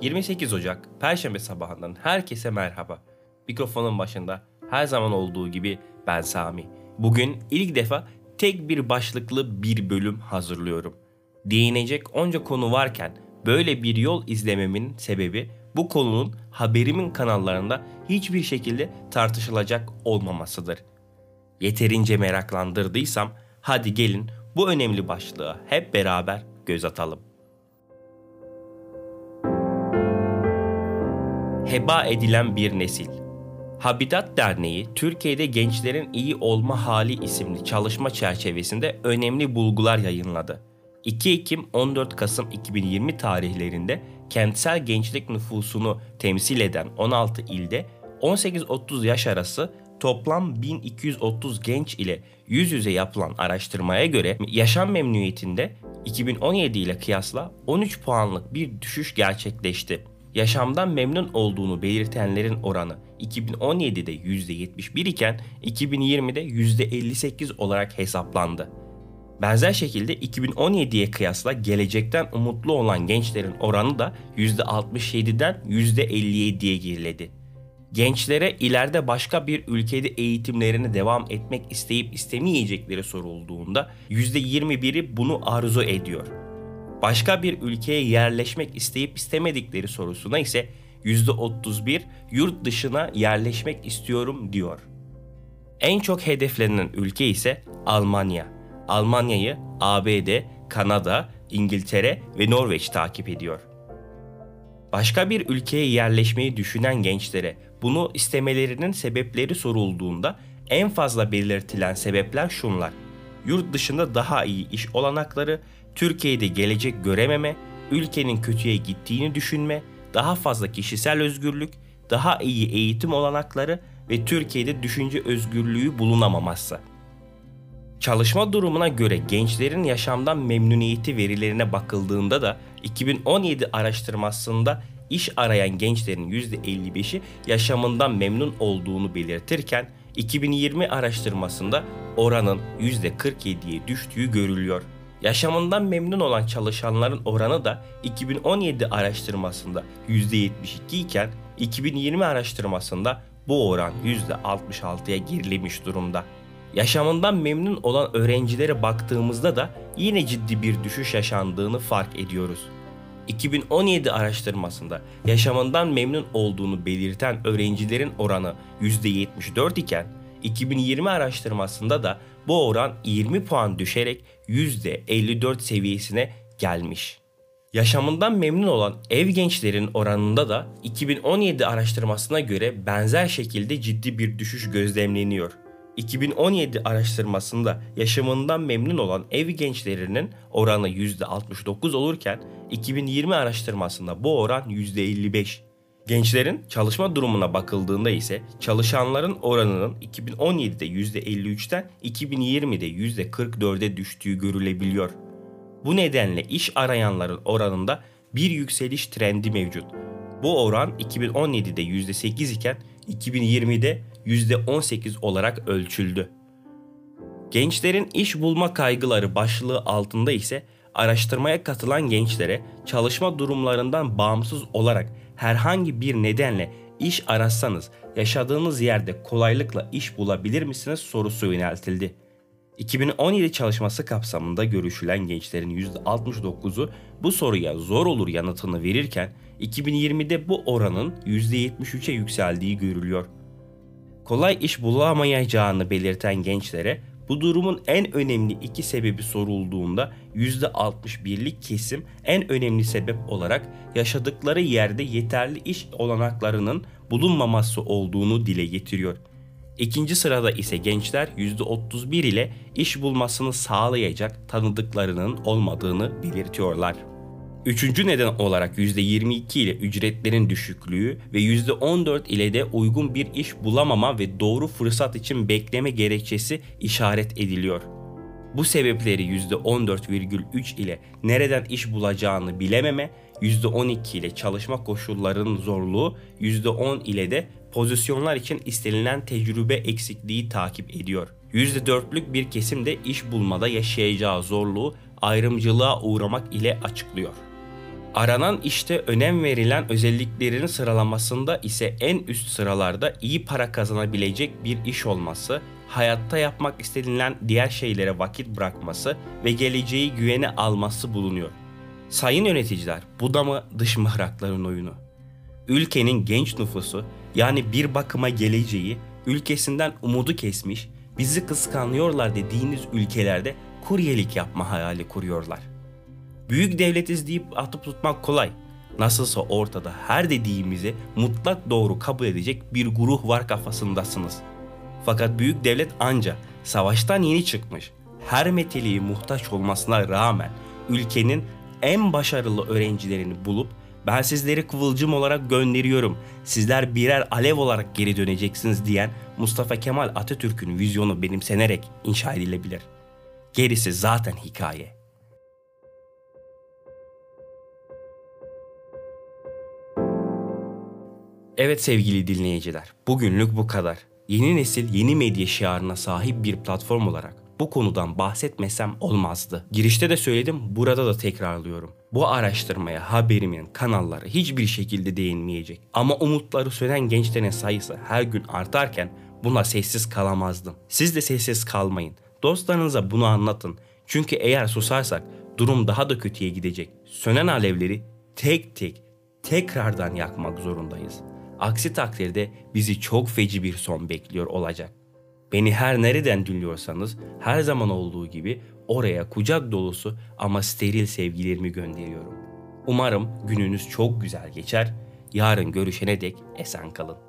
28 Ocak Perşembe sabahından herkese merhaba. Mikrofonun başında her zaman olduğu gibi ben Sami. Bugün ilk defa tek bir başlıklı bir bölüm hazırlıyorum. Değinecek onca konu varken böyle bir yol izlememin sebebi bu konunun haberimin kanallarında hiçbir şekilde tartışılacak olmamasıdır. Yeterince meraklandırdıysam hadi gelin bu önemli başlığa hep beraber göz atalım. Heba edilen bir nesil. Habitat Derneği, Türkiye'de gençlerin iyi olma hali isimli çalışma çerçevesinde önemli bulgular yayınladı. 2 Ekim 14 Kasım 2020 tarihlerinde kentsel gençlik nüfusunu temsil eden 16 ilde 18-30 yaş arası toplam 1230 genç ile yüz yüze yapılan araştırmaya göre yaşam memnuniyetinde 2017 ile kıyasla 13 puanlık bir düşüş gerçekleşti yaşamdan memnun olduğunu belirtenlerin oranı 2017'de %71 iken 2020'de %58 olarak hesaplandı. Benzer şekilde 2017'ye kıyasla gelecekten umutlu olan gençlerin oranı da %67'den %57'ye geriledi. Gençlere ileride başka bir ülkede eğitimlerine devam etmek isteyip istemeyecekleri sorulduğunda %21'i bunu arzu ediyor başka bir ülkeye yerleşmek isteyip istemedikleri sorusuna ise %31 yurt dışına yerleşmek istiyorum diyor. En çok hedeflenen ülke ise Almanya. Almanya'yı ABD, Kanada, İngiltere ve Norveç takip ediyor. Başka bir ülkeye yerleşmeyi düşünen gençlere bunu istemelerinin sebepleri sorulduğunda en fazla belirtilen sebepler şunlar. Yurt dışında daha iyi iş olanakları, Türkiye'de gelecek görememe, ülkenin kötüye gittiğini düşünme, daha fazla kişisel özgürlük, daha iyi eğitim olanakları ve Türkiye'de düşünce özgürlüğü bulunamaması. Çalışma durumuna göre gençlerin yaşamdan memnuniyeti verilerine bakıldığında da 2017 araştırmasında iş arayan gençlerin %55'i yaşamından memnun olduğunu belirtirken 2020 araştırmasında oranın %47'ye düştüğü görülüyor. Yaşamından memnun olan çalışanların oranı da 2017 araştırmasında %72 iken 2020 araştırmasında bu oran %66'ya gerilemiş durumda. Yaşamından memnun olan öğrencilere baktığımızda da yine ciddi bir düşüş yaşandığını fark ediyoruz. 2017 araştırmasında yaşamından memnun olduğunu belirten öğrencilerin oranı %74 iken 2020 araştırmasında da bu oran 20 puan düşerek %54 seviyesine gelmiş. Yaşamından memnun olan ev gençlerin oranında da 2017 araştırmasına göre benzer şekilde ciddi bir düşüş gözlemleniyor. 2017 araştırmasında yaşamından memnun olan ev gençlerinin oranı %69 olurken 2020 araştırmasında bu oran %55. Gençlerin çalışma durumuna bakıldığında ise çalışanların oranının 2017'de %53'ten 2020'de %44'e düştüğü görülebiliyor. Bu nedenle iş arayanların oranında bir yükseliş trendi mevcut. Bu oran 2017'de %8 iken 2020'de %18 olarak ölçüldü. Gençlerin iş bulma kaygıları başlığı altında ise araştırmaya katılan gençlere çalışma durumlarından bağımsız olarak herhangi bir nedenle iş arasanız yaşadığınız yerde kolaylıkla iş bulabilir misiniz sorusu yöneltildi. 2017 çalışması kapsamında görüşülen gençlerin %69'u bu soruya zor olur yanıtını verirken 2020'de bu oranın %73'e yükseldiği görülüyor. Kolay iş bulamayacağını belirten gençlere bu durumun en önemli iki sebebi sorulduğunda %61'lik kesim en önemli sebep olarak yaşadıkları yerde yeterli iş olanaklarının bulunmaması olduğunu dile getiriyor. İkinci sırada ise gençler %31 ile iş bulmasını sağlayacak tanıdıklarının olmadığını belirtiyorlar. Üçüncü neden olarak %22 ile ücretlerin düşüklüğü ve %14 ile de uygun bir iş bulamama ve doğru fırsat için bekleme gerekçesi işaret ediliyor. Bu sebepleri %14,3 ile nereden iş bulacağını bilememe, %12 ile çalışma koşullarının zorluğu, %10 ile de pozisyonlar için istenilen tecrübe eksikliği takip ediyor. %4'lük bir kesim de iş bulmada yaşayacağı zorluğu ayrımcılığa uğramak ile açıklıyor. Aranan işte önem verilen özelliklerin sıralamasında ise en üst sıralarda iyi para kazanabilecek bir iş olması, hayatta yapmak istenilen diğer şeylere vakit bırakması ve geleceği güvene alması bulunuyor. Sayın yöneticiler, bu da mı dış mihrakların oyunu? Ülkenin genç nüfusu yani bir bakıma geleceği ülkesinden umudu kesmiş, bizi kıskanıyorlar dediğiniz ülkelerde kuryelik yapma hayali kuruyorlar. Büyük devletiz deyip atıp tutmak kolay. Nasılsa ortada her dediğimizi mutlak doğru kabul edecek bir guruh var kafasındasınız. Fakat büyük devlet anca savaştan yeni çıkmış, her meteliği muhtaç olmasına rağmen ülkenin en başarılı öğrencilerini bulup ben sizleri kıvılcım olarak gönderiyorum. Sizler birer alev olarak geri döneceksiniz diyen Mustafa Kemal Atatürk'ün vizyonu benimsenerek inşa edilebilir. Gerisi zaten hikaye. Evet sevgili dinleyiciler, bugünlük bu kadar. Yeni nesil yeni medya şiarına sahip bir platform olarak bu konudan bahsetmesem olmazdı. Girişte de söyledim, burada da tekrarlıyorum. Bu araştırmaya haberimin kanalları hiçbir şekilde değinmeyecek. Ama umutları sönen gençlerin sayısı her gün artarken buna sessiz kalamazdım. Siz de sessiz kalmayın. Dostlarınıza bunu anlatın. Çünkü eğer susarsak durum daha da kötüye gidecek. Sönen alevleri tek tek tekrardan yakmak zorundayız. Aksi takdirde bizi çok feci bir son bekliyor olacak. Beni her nereden dinliyorsanız her zaman olduğu gibi oraya kucak dolusu ama steril sevgilerimi gönderiyorum. Umarım gününüz çok güzel geçer. Yarın görüşene dek esen kalın.